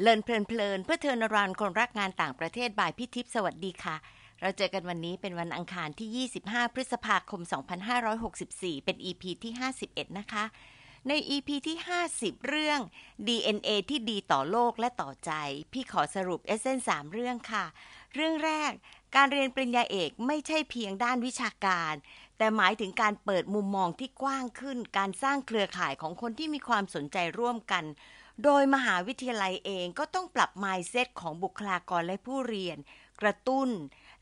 เลินเพลินเพลินเพื่อเทอร์นรานคนรักงานต่างประเทศบ่ายพี่ทิพสวัสดีค่ะ เราเจอกันวันนี้เป็นวันอังคารที่ 25 พฤษภาคม 2564 เป็น EP ที่ 51 นะคะ ใน EP ที่ 50 เรื่อง DNA ที่ดีต่อโลกและต่อใจ พี่ขอสรุปเอเซนสามเรื่องค่ะ เรื่องแรก การเรียนปริญญาเอกไม่ใช่เพียงด้านวิชาการ แต่หมายถึงการเปิดมุมมองที่กว้างขึ้น การสร้างเครือข่ายของคนที่มีความสนใจร่วมกัน โดยมหาวิทยาลัยเองก็ต้องปรับ mindset ของบุคลากรและผู้เรียน กระตุ้น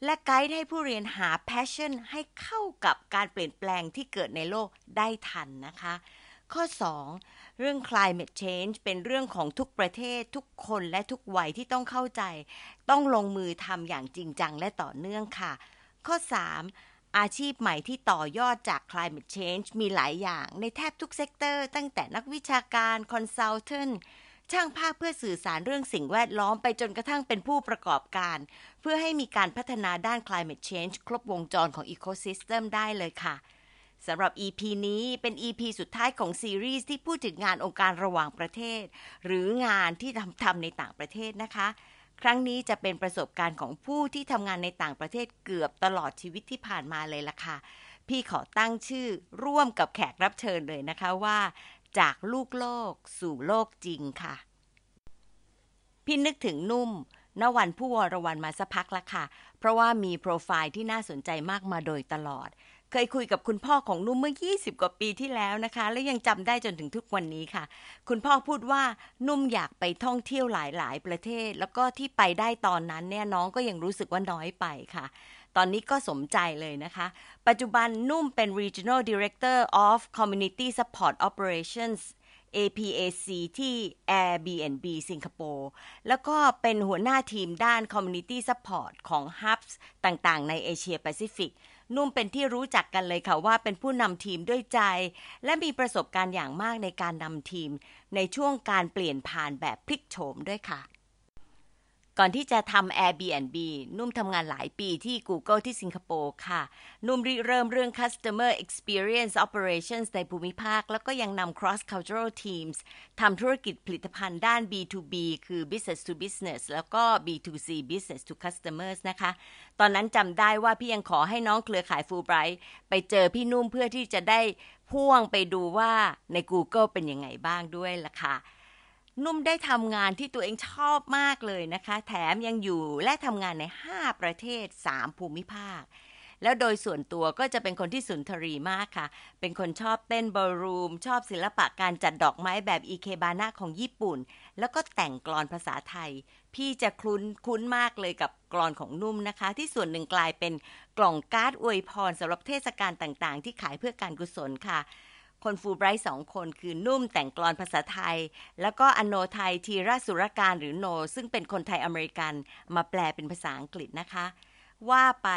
และไกด์ให้ผู้เรียนหา passion ให้เข้ากับการเปลี่ยนแปลงที่เกิดในโลกได้ทันนะคะ ข้อ 2 เรื่อง climate change เป็นเรื่องของทุกประเทศทุกคนและทุกวัยที่ต้องเข้าใจ ต้องลงมือทำอย่างจริงจังและต่อเนื่องค่ะ ข้อ 3 อาชีพใหม่ที่ต่อยอดจาก climate change มีหลายอย่างในแทบทุก sector ตั้งแต่นักวิชาการ consultant ช่างภาพเพื่อสื่อสารเรื่องสิ่งแวดล้อมไปจนกระทั่งเป็นผู้ประกอบการ เพื่อให้มีการพัฒนาด้าน climate change ครบวงจรของ ecosystem ได้เลยค่ะสำหรับ EP นี้เป็น EP สุดท้ายของซีรีส์ที่พูดถึงงานองค์การระหว่างประเทศ หรืองานที่ทำทำในต่างประเทศนะคะ ครั้งนี้จะเป็นประสบการณ์ของผู้ที่ทำงานในต่างประเทศเกือบตลอดชีวิตที่ผ่านมาเลยล่ะค่ะ พี่ขอตั้งชื่อร่วมกับแขกรับเชิญเลยนะคะว่า จากลูกโลกสู่โลกจริงค่ะ พี่นึกถึงนุ่มณวันผู้วรวันมาสักพักละค่ะ เพราะว่ามีโปรไฟล์ที่น่าสนใจมากมาโดยตลอด เคยคุยกับคุณพ่อของนุ่มเมื่อ 20 กว่าปีที่แล้วนะคะ และยังจำได้จนถึงทุกวันนี้ค่ะ คุณพ่อพูดว่านุ่มอยากไปท่องเที่ยวหลายๆ ประเทศ แล้วก็ที่ไปได้ตอนนั้นเนี่ยน้องก็ยังรู้สึกว่าน้อยไปค่ะ ตอนนี้ก็สมใจเลยนะคะ ปัจจุบันนุ่มเป็น Regional Director of Community Support Operations APAC ที่ Airbnb สิงคโปร์แล้วก็เป็นหัวหน้าทีมด้าน Community Support ของ Hubs ต่างๆ ในเอเชียแปซิฟิก นุ่มเป็นที่รู้จักกันเลยค่ะว่าเป็นผู้นำทีมด้วยใจ และมีประสบการณ์อย่างมากในการนำทีม ในช่วงการเปลี่ยนผ่านแบบพลิกโฉมด้วยค่ะ ก่อนที่จะทำ Airbnb นุ่มทำงานหลายปีที่ Google ที่สิงคโปร์ค่ะ นุ่มริเริ่มเรื่อง Customer Experience Operations ในภูมิภาค แล้วก็ยังนำ Cross Cultural Teams ทำธุรกิจผลิตภัณฑ์ด้าน B2B คือ Business to Business แล้วก็ B2C Business to Customers นะคะ ตอนนั้นจำได้ว่าพี่ยังขอให้น้องเครือข่าย Fulbright ไปเจอพี่นุ่มเพื่อที่จะได้พ่วงไปดูว่าใน Google เป็นยังไงบ้างด้วยล่ะค่ะ นุ่มได้ทำงานที่ตัวเองชอบมากเลยนะคะ แถมยังอยู่และทำงานใน 5 ประเทศ 3 ภูมิภาค แล้วโดยส่วนตัวก็จะเป็นคนที่สุนทรีมากค่ะ เป็นคนชอบเต้นบอรูม ชอบศิลปะการจัดดอกไม้แบบอีเคบานะของญี่ปุ่น แล้วก็แต่งกลอนภาษาไทย พี่จะคุ้นคุ้นมากเลยกับกลอนของนุ่มนะคะ ที่ส่วนหนึ่งกลายเป็นกล่องการ์ดอวยพรสำหรับเทศกาลต่างๆ ที่ขายเพื่อการกุศลค่ะ คนฟูไบรท์สองคนคือนุ่มแต่งกลอนภาษาไทย แล้วก็อโนไทยทีราสุรการหรือโน ซึ่งเป็นคนไทยอเมริกันมาแปลเป็นภาษาอังกฤษนะคะ ว่าไป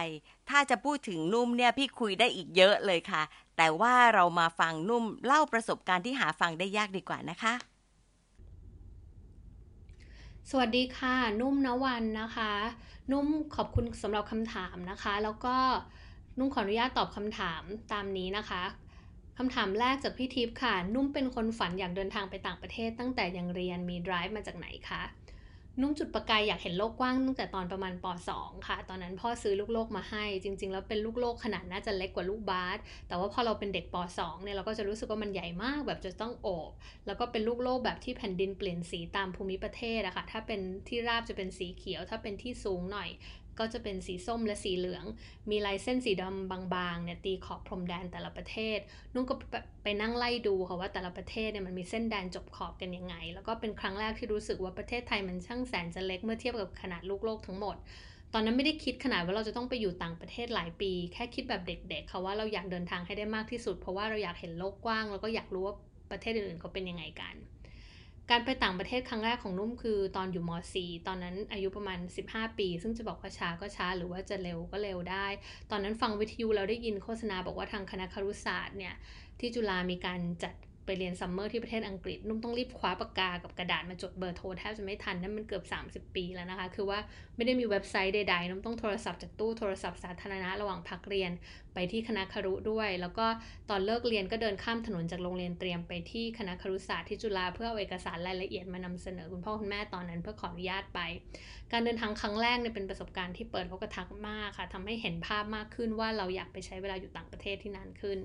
ถ้าจะพูดถึงนุ่มเนี่ยพี่คุยได้อีกเยอะเลยค่ะ แต่ว่าเรามาฟังนุ่มเล่าประสบการณ์ที่หาฟังได้ยากดีกว่านะคะ สวัสดีค่ะ นุ่มนวันนะคะ นุ่มขอบคุณสำหรับคำถามนะคะ แล้วก็นุ่มขออนุญาตตอบคำถามตามนี้นะคะ คำถามแรกจากพี่ทิพย์ค่ะ นุ่มเป็นคนฝันอยากเดินทางไปต่างประเทศ ตั้งแต่ยังเรียนมี drive มาจากไหนคะนุ่มจุดประกายอยากเห็นโลกกว้างตั้งแต่ตอนประมาณป .2 ค่ะ ตอนนั้นพ่อซื้อลูกโลกมาให้ จริง ๆ แล้วเป็นลูกโลกขนาดน่าจะเล็กกว่าลูกบาสแต่ว่าพอเราเป็นเด็กป .2 เนี่ยเราก็จะรู้สึกว่ามันใหญ่มากแบบจะต้องโอบ แล้วก็เป็นลูกโลกแบบที่แผ่นดินเปลี่ยนสีตามภูมิประเทศอะค่ะ ถ้าเป็นที่ราบจะเป็นสีเขียว ถ้าเป็นที่สูงหน่อย ก็จะเป็นสีส้มและสีเหลือง มีลายเส้นสีดำบางๆเนี่ยตีขอบพรมแดนแต่ละประเทศ นุ่นก็ไปนั่งไล่ดูค่ะว่าแต่ละประเทศเนี่ยมันมีเส้นแดนจบขอบกันยังไง แล้วก็เป็นครั้งแรกที่รู้สึกว่าประเทศไทยมันช่างแสนจะเล็กเมื่อเทียบกับขนาดลูกโลกทั้งหมด ตอนนั้นไม่ได้คิดขนาดว่าเราจะต้องไปอยู่ต่างประเทศหลายปี แค่คิดแบบเด็กๆค่ะว่าเราอยากเดินทางให้ได้มากที่สุด เพราะว่าเราอยากเห็นโลกกว้าง แล้วก็อยากรู้ว่าประเทศอื่นๆเขาเป็นยังไงกัน การไปต่างประเทศครั้งแรกของนุ่มคือตอนอยู่ม .4 ตอนนั้นอายุประมาณ 15 ปี ซึ่งจะบอกว่าช้าก็ช้าหรือว่าจะเร็วก็เร็วได้ ตอนนั้นฟังวิทยุเราได้ยินโฆษณาบอกว่าทางคณะครุศาสตร์เนี่ยที่จุฬามีการจัด ไปเรียนซัมเมอร์ที่ประเทศอังกฤษ นุ่มต้องรีบคว้าปากกากับกระดาษมาจดเบอร์โทรแทบจะไม่ทันนั่นมันเกือบ 30 ปีแล้วนะคะ คือว่าไม่ได้มีเว็บไซต์ใดๆ นุ่มต้องโทรศัพท์จากตู้โทรศัพท์สาธารณะระหว่างพักเรียน ไปที่คณะครุด้วย แล้วก็ตอนเลิกเรียนก็เดินข้ามถนนจากโรงเรียนเตรียมไปที่คณะครุศาสตร์ที่จุฬาเพื่อเอาเอกสารรายละเอียดมานำเสนอคุณพ่อคุณแม่ตอนนั้นเพื่อขออนุญาตไป การเดินทางครั้งแรกเนี่ยเป็นประสบการณ์ที่เปิดโลกทัศน์มากค่ะทำให้เห็นภาพมากขึ้นว่าเราอยากไปใช้เวลาอยู่ต่างประเทศที่นานขึ้น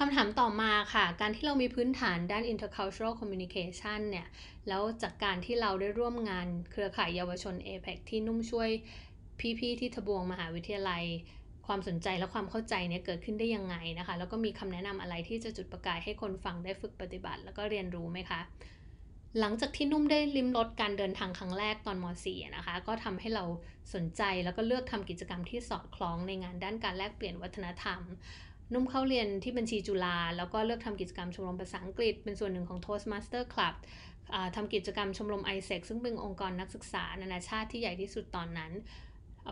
คำถามต่อมาค่ะ การที่เรามีพื้นฐานด้าน intercultural communication เนี่ย แล้วจากการที่เราได้ร่วมงานเครือข่ายเยาวชน APEC ที่นุ่มช่วยพี่ๆที่ทบวงมหาวิทยาลัย ความสนใจและความเข้าใจเนี่ยเกิดขึ้นได้ยังไงนะคะ แล้วก็มีคำแนะนำอะไรที่จะจุดประกายให้คนฟังได้ฝึกปฏิบัติ แล้วก็เรียนรู้ไหมคะ หลังจากที่นุ่มได้ลิมรสการเดินทางครั้งแรกตอนม .4 นะคะ ก็ทำให้เราสนใจแล้วก็เลือกทำกิจกรรมที่สอดคล้องในงานด้านการแลกเปลี่ยนวัฒนธรรม นุ่มเข้าเรียนที่บัญชีจุฬาแล้วก็เลือกทำกิจกรรมชมรมภาษาอังกฤษ เป็นส่วนหนึ่งของ Toastmaster Club ทำกิจกรรมชมรม i s e c ซึ่งเป็นองค์กรนักศึกษา นานาชาติที่ใหญ่ที่สุดตอนนั้น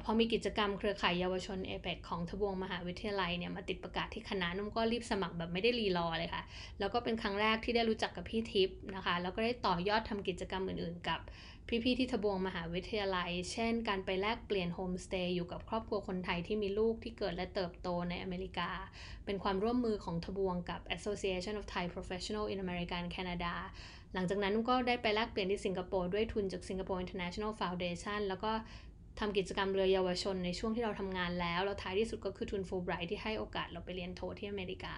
พอมีกิจกรรมเครือข่ายเยาวชนเอเปกของทบวงมหาวิทยาลัยเนี่ยมาติดประกาศที่คณะนุ่มก็รีบสมัครแบบไม่ได้รีรอเลยค่ะ แล้วก็เป็นครั้งแรกที่ได้รู้จักกับพี่ทิพย์นะคะ แล้วก็ได้ต่อยอดทำกิจกรรมอื่นๆ กับ พี่ๆที่ทบวงมหาวิทยาลัย เช่น การไปแลกเปลี่ยนโฮมสเตย์อยู่กับครอบครัวคนไทยที่มีลูกที่เกิดและเติบโตในอเมริกา เป็นความร่วมมือของทบวงกับ Association of Thai Professional in America and Canada หลังจากนั้นก็ได้ไปแลกเปลี่ยนที่สิงคโปร์ด้วยทุนจาก Singapore International Foundation แล้วก็ทำกิจกรรมเรือเยาวชนในช่วงที่เราทำงานแล้ว แล้วท้ายที่สุดก็คือทุนฟูไบรท์ที่ให้โอกาสเราไปเรียนโทที่อเมริกา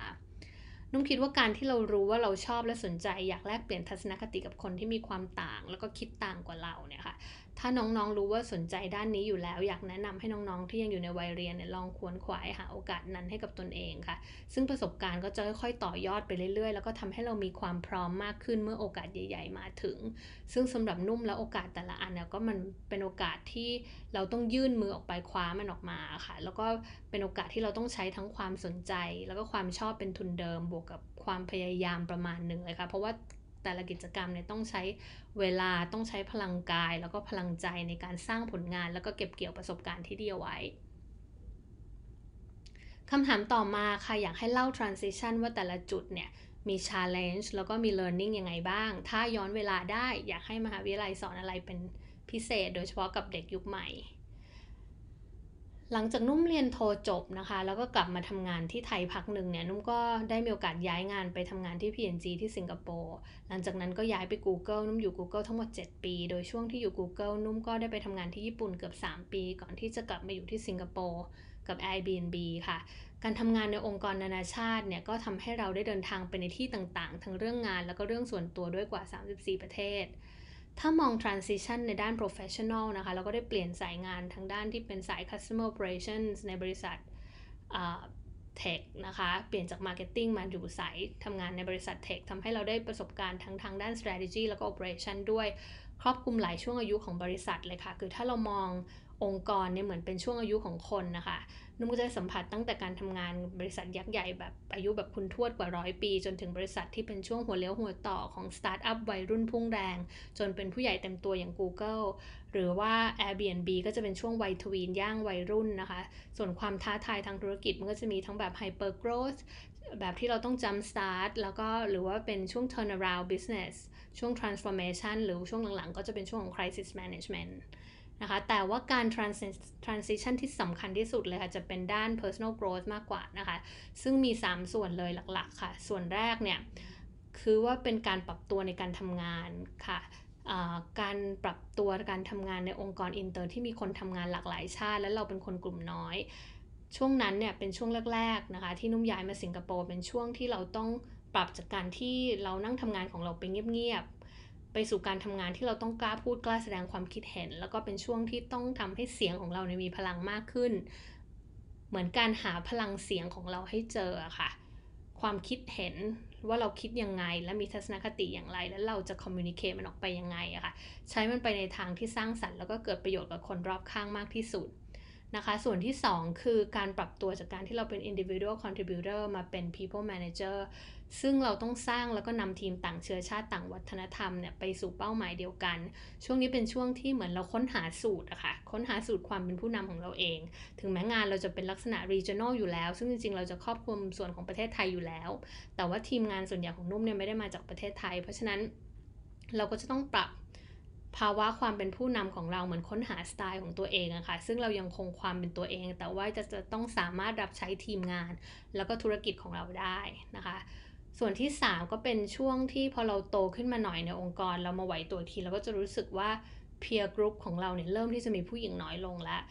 นุ่มคิดว่าการที่เรารู้ว่าเราชอบและสนใจ อยากแลกเปลี่ยนทัศนคติกับคนที่มีความต่าง แล้วก็คิดต่างกว่าเราเนี่ยค่ะ ถ้าน้องๆรู้ว่าสนใจด้านนี้อยู่แล้ว อยากแนะนำให้น้องๆที่ยังอยู่ในวัยเรียนเนี่ยลองควนขวายหาโอกาสนั้นให้กับตนเองค่ะ ซึ่งประสบการณ์ก็จะค่อยๆต่อยอดไปเรื่อยๆ แล้วก็ทำให้เรามีความพร้อมมากขึ้นเมื่อโอกาสใหญ่ ๆ มาถึง ซึ่งสำหรับนุ่มแล้วโอกาสแต่ละอันเนี่ยก็มันเป็นโอกาสที่เราต้องยื่นมือออกไปคว้ามันออกมาค่ะ แล้วก็เป็นโอกาสที่เราต้องใช้ทั้งความสนใจ แล้วก็ความชอบเป็นทุนเดิมบวกกับความพยายามประมาณหนึ่งเลยค่ะเพราะว่า แต่ละกิจกรรมเนี่ยต้องใช้เวลาต้องใช้พลังกาย แล้วก็พลังใจในการสร้างผลงาน แล้วก็เก็บเกี่ยวประสบการณ์ที่ดีเอาไว้คำถามต่อมาค่ะอยากให้เล่า transition ว่าแต่ละจุดเนี่ยมี challenge แล้วก็มี learning ยังไงบ้าง ถ้าย้อนเวลาได้อยากให้มหาวิทยาลัยสอนอะไรเป็นพิเศษ โดยเฉพาะกับเด็กยุคใหม่ หลังจากนุ่มเรียนโทจบนะคะ แล้วก็กลับมาทำงานที่ไทยพักหนึ่งเนี่ย นุ่มก็ได้มีโอกาสย้ายงานไปทำงานที่ P&G ที่สิงคโปร์ หลังจากนั้นก็ย้ายไป Google นุ่มอยู่ Google ทั้งหมด 7 ปี โดยช่วงที่อยู่ Google นุ่มก็ได้ไปทำงานที่ญี่ปุ่นเกือบ 3 ปี ก่อนที่จะกลับมาอยู่ที่สิงคโปร์กับ Airbnb ค่ะ การทำงานในองค์กรนานาชาติเนี่ยก็ทำให้เราได้เดินทางไปในที่ต่างๆ ทั้งเรื่องงานแล้วก็เรื่องส่วนตัวด้วยกว่า 34 ประเทศ ถ้ามอง transition ในด้าน professional นะคะ เราก็ได้เปลี่ยนสายงานทางด้านที่เป็นสาย customer operations ในบริษัท tech นะคะ เปลี่ยนจาก marketing มาอยู่สายทำงานในบริษัท tech ทำให้เราได้ประสบการณ์ทั้งทางด้าน strategy แล้วก็ operation ด้วยครอบคลุมหลายช่วงอายุของบริษัทเลยค่ะ คือถ้าเรามอง องค์กรเนี่ยเหมือนเป็นช่วงอายุของคนนะคะนุ่มก็จะสัมผัสตั้งแต่การทำงานบริษัทยักษ์ใหญ่แบบอายุแบบคุณทวดกว่าร้อยปี จนถึงบริษัทที่เป็นช่วงหัวเลี้ยวหัวต่อของสตาร์ทอัพวัยรุ่นพุ่งแรง จนเป็นผู้ใหญ่เต็มตัวอย่าง Google หรือว่า Airbnb ก็จะเป็นช่วงวัยทวีนย่างวัยรุ่นนะคะ ส่วนความท้าทายทางธุรกิจมันก็จะมีทั้งแบบ hyper growth แบบที่เราต้อง jump start แล้วก็หรือว่าเป็นช่วง turnaround business ช่วง transformation หรือช่วงหลังๆ ก็จะเป็นช่วงของ crisis management นะคะ แต่ว่าการ transition ที่สำคัญที่สุดเลยค่ะ จะเป็นด้าน personal growth มากกว่านะคะ ซึ่งมี 3 ส่วนเลยหลักๆ ค่ะ ส่วนแรกเนี่ย คือว่าเป็นการปรับตัวในการทำงานค่ะการปรับตัวการทำงานในองค์กรอินเตอร์ที่มีคนทำงานหลากหลายชาติ และเราเป็นคนกลุ่มน้อย ช่วงนั้นเนี่ยเป็นช่วงแรกๆนะคะที่นุ่มย้ายมาสิงคโปร์เป็นช่วงที่เราต้องปรับจากการที่เรานั่งทำงานของเราไปเงียบ ไปสู่การทำงานที่เราต้องกล้าพูดกล้าแสดงความคิดเห็น แล้วก็เป็นช่วงที่ต้องทำให้เสียงของเราเนี่ยมีพลังมากขึ้น เหมือนการหาพลังเสียงของเราให้เจอค่ะ ความคิดเห็นว่าเราคิดยังไง และมีทัศนคติอย่างไร แล้วเราจะคอมมูนิเคตมันออกไปยังไงอะค่ะ ใช้มันไปในทางที่สร้างสรรค์แล้วก็เกิดประโยชน์กับคนรอบข้างมากที่สุดนะคะ ส่วนที่ 2 คือการปรับตัวจากการที่เราเป็น individual contributor มาเป็น people manager ซึ่งเราต้องสร้างแล้วก็นำทีมต่างเชื้อชาติต่างวัฒนธรรมเนี่ยไปสู่เป้าหมายเดียวกัน ช่วงนี้เป็นช่วงที่เหมือนเราค้นหาสูตรอะคะ่ะ ค้นหาสูตรความเป็นผู้นำของเราเอง ถึงแม้งานเราจะเป็นลักษณะ regional อยู่แล้ว ซึ่งจริงๆ เราจะครอบคลุมส่วนของประเทศไทยอยู่แล้ว แต่ว่าทีมงานส่วนใหญ่ของนุ่มเนี่ยไม่ได้มาจากประเทศไทย เพราะฉะนั้นเราก็จะต้องปรับภาวะความเป็นผู้นำของเราเหมือนค้นหาสไตล์ของตัวเองอะค่ะ ซึ่งเรายังคงความเป็นตัวเอง แต่ว่าจะจะต้องสามารถรับใช้ทีมงาน แล้วก็ธุรกิจของเราได้นะคะ ส่วนที่ 3 ก็เป็นช่วงที่พอเราโตขึ้นมาหน่อยในองค์กร เรามาไหวตัวทีเราก็จะรู้สึกว่า peer group ของเราเนี่ยเริ่มที่จะมีผู้หญิงน้อยลงแล้ว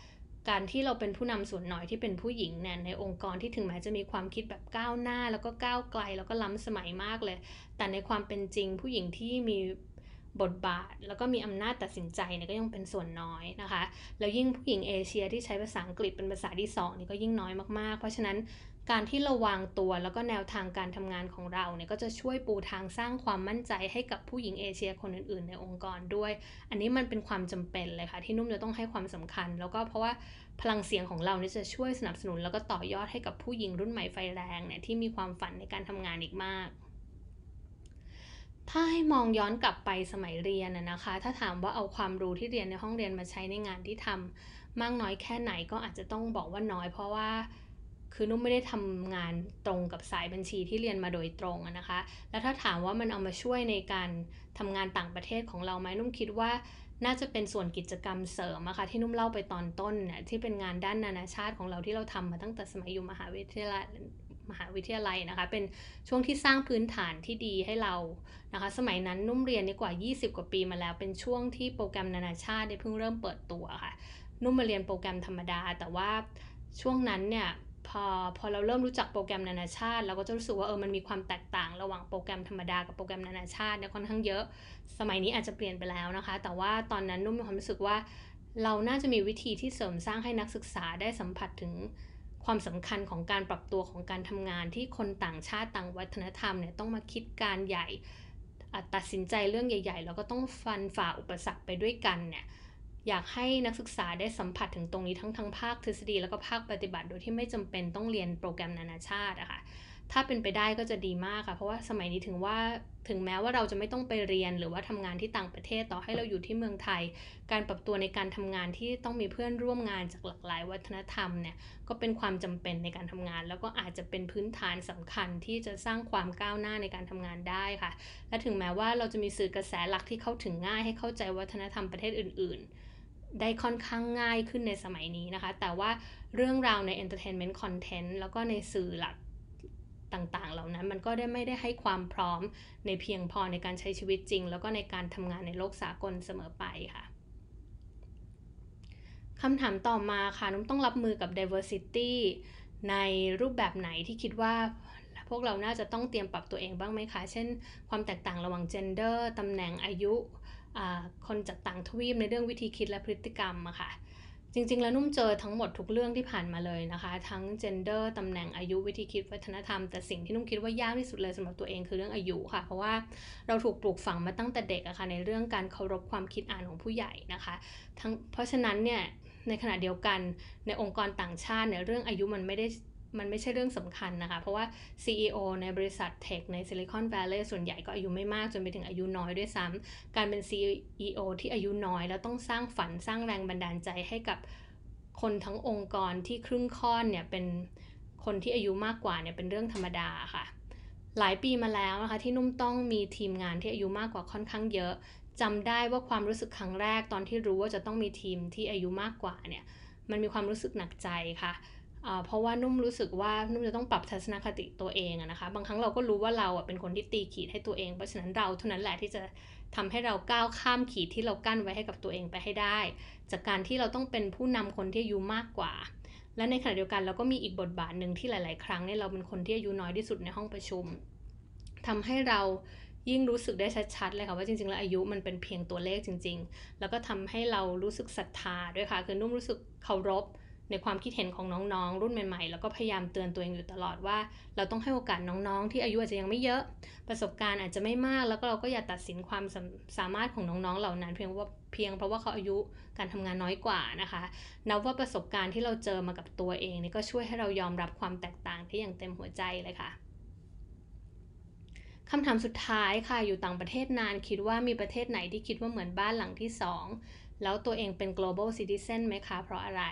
การที่เราเป็นผู้นำส่วนน้อยที่เป็นผู้หญิงเนี่ยในองค์กรที่ถึงแม้จะมีความคิดแบบก้าวหน้า แล้วก็ก้าวไกลแล้วก็ล้ำสมัยมากเลย แต่ในความเป็นจริงผู้หญิงที่มี บทบาท แล้วก็มีอำนาจตัดสินใจเนี่ยก็ยังเป็นส่วนน้อยนะคะ แล้วยิ่งผู้หญิงเอเชียที่ใช้ภาษาอังกฤษเป็นภาษาที่2นี่ก็ยิ่งน้อยมากๆ เพราะฉะนั้นการที่เราวางตัวแล้วก็แนวทางการทำงานของเราเนี่ยก็จะช่วยปูทางสร้างความมั่นใจให้กับผู้หญิงเอเชียคนอื่นๆ ในองค์กรด้วย อันนี้มันเป็นความจำเป็นเลยค่ะ ที่นุ่มจะต้องให้ความสำคัญ แล้วก็เพราะว่าพลังเสียงของเราเนี่ยจะช่วยสนับสนุน แล้วก็ต่อยอดให้กับผู้หญิงรุ่นใหม่ไฟแรงเนี่ยที่มีความฝันในการทำงานอีกมาก ถ้าให้มองย้อนกลับไปสมัยเรียนนะคะ ถ้าถามว่าเอาความรู้ที่เรียนในห้องเรียนมาใช้ในงานที่ทำมากน้อยแค่ไหนก็อาจจะต้องบอกว่าน้อย เพราะว่าคือนุ่มไม่ได้ทำงานตรงกับสายบัญชีที่เรียนมาโดยตรงนะคะ แล้วถ้าถามว่ามันเอามาช่วยในการทำงานต่างประเทศของเราไหมนุ่มคิดว่าน่าจะเป็นส่วนกิจกรรมเสริมอะคะ่ะที่นุ่มเล่าไปตอนต้นเนี่ยที่เป็นงานด้านนานาชาติของเราที่เราทำมาตั้งแต่สมัยอยู่มหาวิทยาลัย มหาวิทยาลัยนะคะ เป็นช่วงที่สร้างพื้นฐานที่ดีให้เรานะคะ สมัยนั้นนุ่มเรียนนี่กว่า 20 กว่าปีมาแล้ว เป็นช่วงที่โปรแกรมนานาชาติได้เพิ่งเริ่มเปิดตัวค่ะ นุ่มมาเรียนโปรแกรมธรรมดา แต่ว่าช่วงนั้นเนี่ยพอพอเราเริ่มรู้จักโปรแกรมนานาชาติ เราก็จะรู้สึกว่าเออมันมีความแตกต่าง ระหว่างโปรแกรมธรรมดากับโปรแกรมนานาชาติเนี่ยค่อนข้างเยอะ สมัยนี้อาจจะเปลี่ยนไปแล้วนะคะ แต่ว่าตอนนั้นนุ่มมีความรู้สึกว่า เราน่าจะมีวิธีที่เสริมสร้างให้นักศึกษาได้สัมผัสถึง ความสำคัญของการปรับตัวของการทำงานที่คนต่างชาติต่างวัฒนธรรมเนี่ยต้องมาคิดการใหญ่ตัดสินใจเรื่องใหญ่ ๆ แล้วก็ต้องฟันฝ่าอุปสรรคไปด้วยกันเนี่ยอยากให้นักศึกษาได้สัมผัสถึงตรงนี้ทั้งทางภาคทฤษฎีแล้วก็ภาคปฏิบัติ โดยที่ไม่จำเป็นต้องเรียนโปรแกรมนานาชาติอะคะ่ะ ถ้าเป็นไปได้ก็จะดีมากค่ะ เพราะว่าสมัยนี้ถึงว่าถึงแม้ว่าเราจะไม่ต้องไปเรียนหรือว่าทำงานที่ต่างประเทศต่อให้เราอยู่ที่เมืองไทย การปรับตัวในการทำงานที่ต้องมีเพื่อนร่วมงานจากหลากหลายวัฒนธรรมเนี่ยก็เป็นความจำเป็นในการทำงาน แล้วก็อาจจะเป็นพื้นฐานสำคัญที่จะสร้างความก้าวหน้าในการทำงานได้ค่ะ และถึงแม้ว่าเราจะมีสื่อกระแสหลักที่เข้าถึงง่าย ให้เข้าใจวัฒนธรรมประเทศอื่น ๆได้ค่อนข้างง่ายขึ้นในสมัยนี้นะคะ แต่ว่าเรื่องราวใน entertainment content แล้วก็ในสื่อหลัก ต่างๆ เหล่านั้นมันก็ได้ไม่ได้ให้ความพร้อมในเพียงพอในการใช้ชีวิตจริง แล้วก็ในการทำงานในโลกสากลเสมอไปค่ะคำถามต่อมาค่ะนุ่มต้องรับมือกับ diversity ในรูปแบบไหนที่คิดว่าพวกเราน่าจะต้องเตรียมปรับตัวเองบ้างไหมคะ เช่น ความแตกต่างระหว่าง gender ตำแหน่งอายุ คนจากต่างทวีปในเรื่องวิธีคิดและพฤติกรรมอะค่ะ จริง ๆ แล้วนุ่มเจอทั้งหมดทุกเรื่องที่ผ่านมาเลยนะคะ ทั้ง gender ตำแหน่งอายุวิธีคิดวัฒนธรรม แต่สิ่งที่นุ่มคิดว่ายากที่สุดเลยสำหรับตัวเองคือเรื่องอายุค่ะ เพราะว่าเราถูกปลูกฝังมาตั้งแต่เด็กอะคะ่ะในเรื่องการเคารพความคิดอ่านของผู้ใหญ่นะคะทั้งเพราะฉะนั้นเนี่ยในขณะเดียวกันในองค์กรต่างชาติเนี่ยเรื่องอายุมันไม่ได้ มันไม่ใช่เรื่องสำคัญนะคะ เพราะว่า CEO ในบริษัทเทคในซิลิคอนแวลลย์ส่วนใหญ่ก็อายุไม่มากจนไปถึงอายุน้อยด้วยซ้ำการเป็น CEO ที่อายุน้อย แล้วต้องสร้างฝันสร้างแรงบันดาลใจให้กับคนทั้งองค์กรที่ครึ่งค่อนเนี่ยเป็นคนที่อายุมากกว่าเนี่ยเป็นเรื่องธรรมดาค่ะ หลายปีมาแล้วนะคะที่นุ่มต้องมีทีมงานที่อายุมากกว่าค่อนข้างเยอะจำได้ว่าความรู้สึกครั้งแรกตอนที่รู้ว่าจะต้องมีทีมที่อายุมากกว่าเนี่ยมันมีความรู้สึกหนักใจค่ะ เพราะว่านุ่มรู้สึกว่านุ่มจะต้องปรับทัศนคติตัวเองนะคะ บางครั้งเราก็รู้ว่าเราเป็นคนที่ตีขีดให้ตัวเอง เพราะฉะนั้นเราเท่านั้นแหละที่จะทำให้เราก้าวข้ามขีดที่เรากั้นไว้ให้กับตัวเองไปให้ได้ จากการที่เราต้องเป็นผู้นำคนที่อายุมากกว่า และในขณะเดียวกันเราก็มีอีกบทบาทหนึ่งที่หลาย ๆ ครั้งเนี่ยเราเป็นคนที่อายุน้อยที่สุดในห้องประชุมทำให้เรายิ่งรู้สึกได้ชัดๆเลยค่ะว่าจริงๆแล้วอายุมันเป็นเพียงตัวเลขจริง ๆ แล้วก็ทำให้เรารู้สึกศรัทธาด้วยค่ะคือนุ่มรู้สึกเคารพ ในความคิดเห็นของน้องๆ รุ่นใหม่ๆ แล้วก็พยายามเตือนตัวเองอยู่ตลอดว่า เราต้องให้โอกาสน้องๆ ที่อายุอาจจะยังไม่เยอะ ประสบการณ์อาจจะไม่มาก แล้วก็เราก็อย่าตัดสินความสามารถของน้องๆ เหล่านั้น เพียงว่าเพียงเพราะว่าเขาอายุการทำงานน้อยกว่านะคะนับว่าประสบการณ์ที่เราเจอมากับตัวเองนี่ก็ช่วยให้เรายอมรับความแตกต่างที่อย่างเต็มหัวใจเลยค่ะคำถามสุดท้ายค่ะอยู่ต่างประเทศนานคิดว่ามีประเทศไหนที่คิดว่าเหมือนบ้านหลังที่สองแล้วตัวเองเป็น global citizen ไหมคะ เพราะอะไร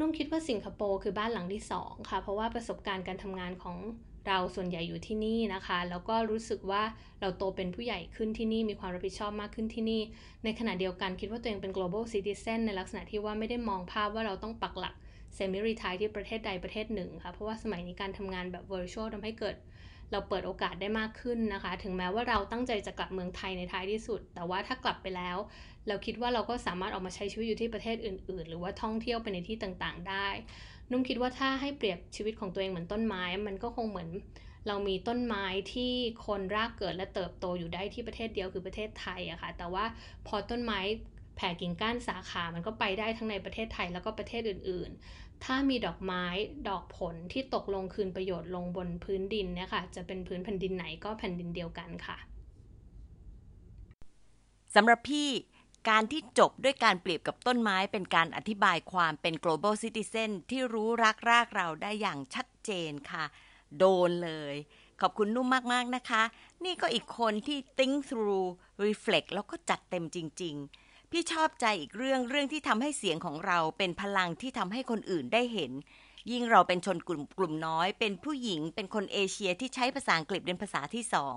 นุ่มคิดว่าสิงคโปร์คือบ้านหลังที่สองค่ะ เพราะว่าประสบการณ์การทำงานของเราส่วนใหญ่อยู่ที่นี่นะคะ แล้วก็รู้สึกว่าเราโตเป็นผู้ใหญ่ขึ้นที่นี่มีความรับผิดชอบมากขึ้นที่นี่ ในขณะเดียวกันคิดว่าตัวเองเป็น global citizen ในลักษณะที่ว่าไม่ได้มองภาพว่าเราต้องปักหลักเซมิรีทายที่ประเทศใดประเทศหนึ่งค่ะ เพราะว่าสมัยนี้การทำงานแบบ virtual ทำให้เกิด เราเปิดโอกาสได้มากขึ้นนะคะ ถึงแม้ว่าเราตั้งใจจะกลับเมืองไทยในท้ายที่สุด แต่ว่าถ้ากลับไปแล้ว เราคิดว่าเราก็สามารถออกมาใช้ชีวิตอยู่ที่ประเทศอื่น ๆ หรือว่าท่องเที่ยวไปในที่ต่างๆ ได้ นุ่มคิดว่าถ้าให้เปรียบชีวิตของตัวเองเหมือนต้นไม้ มันก็คงเหมือนเรามีต้นไม้ที่คนรากเกิดและเติบโตอยู่ได้ที่ประเทศเดียวคือประเทศไทยอะคะ่ะ แต่ว่าพอต้นไม้แผ่กิ่งก้านสาขา มันก็ไปได้ทั้งในประเทศไทยแล้วก็ประเทศอื่นๆ ถ้ามีดอกไม้ดอกผลที่ตกลงคืนประโยชน์ลงบนพื้นดินเนี่ยค่ะ จะเป็นพื้นแผ่นดินไหนก็แผ่นดินเดียวกันค่ะสำหรับพี่การที่จบด้วยการเปรียบกับต้นไม้เป็นการอธิบายความเป็น global citizen ที่รู้รักรากเราได้อย่างชัดเจนค่ะ โดนเลย ขอบคุณนุ่มมาก ๆ นะคะ นี่ก็อีกคนที่ think through reflect แล้วก็จัดเต็มจริง ๆ พี่ชอบใจอีกเรื่องเรื่องที่ทำให้เสียงของเราเป็นพลังที่ทำให้คนอื่นได้เห็น ยิ่งเราเป็นชนกลุ่มกลุ่มน้อย เป็นผู้หญิงเป็นคนเอเชียที่ใช้ภาษาอังกฤษเป็นภาษาที่สอง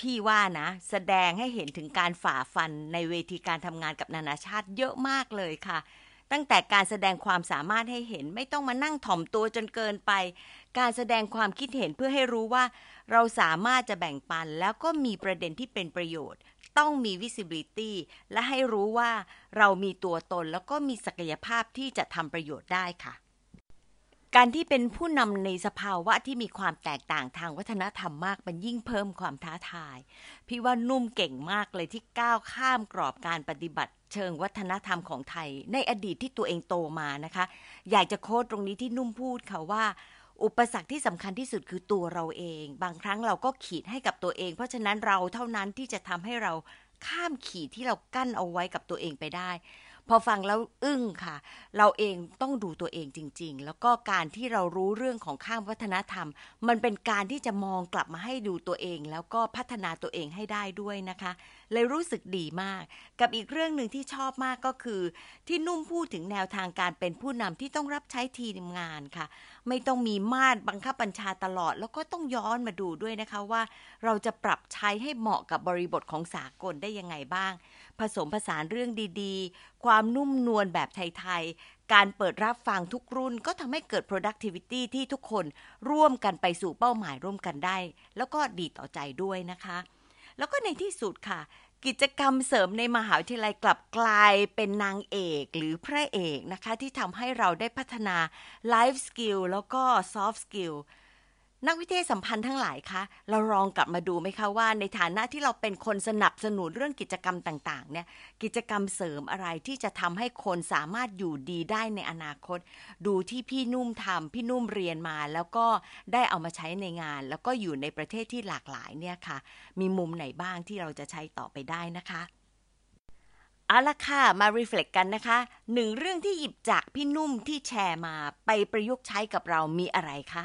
พี่ว่านะ แสดงให้เห็นถึงการฝ่าฟันในเวทีการทำงานกับนานาชาติเยอะมากเลยค่ะ ตั้งแต่การแสดงความสามารถให้เห็นไม่ต้องมานั่งถ่อมตัวจนเกินไป การแสดงความคิดเห็นเพื่อให้รู้ว่า เราสามารถจะแบ่งปันแล้วก็มีประเด็นที่เป็นประโยชน์ ต้องมี visibility และให้รู้ว่าเรามีตัวตนแล้วก็มีศักยภาพที่จะทำประโยชน์ได้ค่ะ การที่เป็นผู้นำในสภาวะที่มีความแตกต่างทางวัฒนธรรมมาก มันยิ่งเพิ่มความท้าทาย พี่ว่านุ่มเก่งมากเลยที่ก้าวข้ามกรอบการปฏิบัติเชิงวัฒนธรรมของไทย ในอดีตที่ตัวเองโตมานะคะ อยากจะโค้ดตรงนี้ที่นุ่มพูดค่ะว่า อุปสรรคที่สำคัญที่สุดคือตัวเราเอง บางครั้งเราก็ขีดให้กับตัวเอง เพราะฉะนั้นเราเท่านั้นที่จะทำให้เราข้ามขีดที่เรากั้นเอาไว้กับตัวเองไปได้ พอฟังแล้วอึ้งค่ะ เราเองต้องดูตัวเองจริง ๆ แล้วก็การที่เรารู้เรื่องของข้ามวัฒนธรรม มันเป็นการที่จะมองกลับมาให้ดูตัวเอง แล้วก็พัฒนาตัวเองให้ได้ด้วยนะคะ เลยรู้สึกดีมาก กับอีกเรื่องหนึ่งที่ชอบมากก็คือ ที่นุ่มพูดถึงแนวทางการเป็นผู้นำที่ต้องรับใช้ทีมงานค่ะ ไม่ต้องมีมาตรบังคับบัญชาตลอด แล้วก็ต้องย้อนมาดูด้วยนะคะว่า เราจะปรับใช้ให้เหมาะกับบริบทของสากลได้ยังไงบ้าง ผสมผสานเรื่องดีๆ ความนุ่มนวลแบบไทยๆ การเปิดรับฟังทุกรุ่นก็ทำให้เกิด productivity ที่ทุกคนร่วมกันไปสู่เป้าหมายร่วมกันได้ แล้วก็ดีต่อใจด้วยนะคะ แล้วก็ในที่สุดค่ะ กิจกรรมเสริมในมหาวิทยาลัยกลับกลายเป็นนางเอกหรือพระเอกนะคะ ที่ทำให้เราได้พัฒนา life skill แล้วก็ soft skill นักวิเทศสัมพันธ์ทั้งหลายคะ เราลองกลับมาดูไหมคะว่า ในฐานะที่เราเป็นคนสนับสนุนเรื่องกิจกรรมต่างๆ เนี่ย กิจกรรมเสริมอะไรที่จะทำให้คนสามารถอยู่ดีได้ในอนาคต ดูที่พี่นุ่มทำพี่นุ่มเรียนมา แล้วก็ได้เอามาใช้ในงาน แล้วก็อยู่ในประเทศที่หลากหลายเนี่ยค่ะ มีมุมไหนบ้างที่เราจะใช้ต่อไปได้นะคะเอาละค่ะ มารีเฟล็กกันนะคะ หนึ่งเรื่องที่หยิบจากพี่นุ่มที่แชร์มาไปประยุกต์ใช้กับเรามีอะไรคะ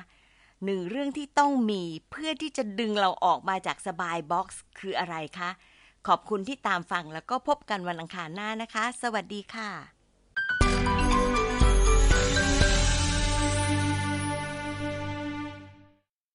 หนึ่งเรื่องที่ต้องมีเพื่อที่จะดึงเราออกมาจากสบายบ็อกซ์คืออะไรคะ ขอบคุณที่ตามฟังแล้วก็พบกันวันอังคารหน้านะคะ สวัสดีค่ะ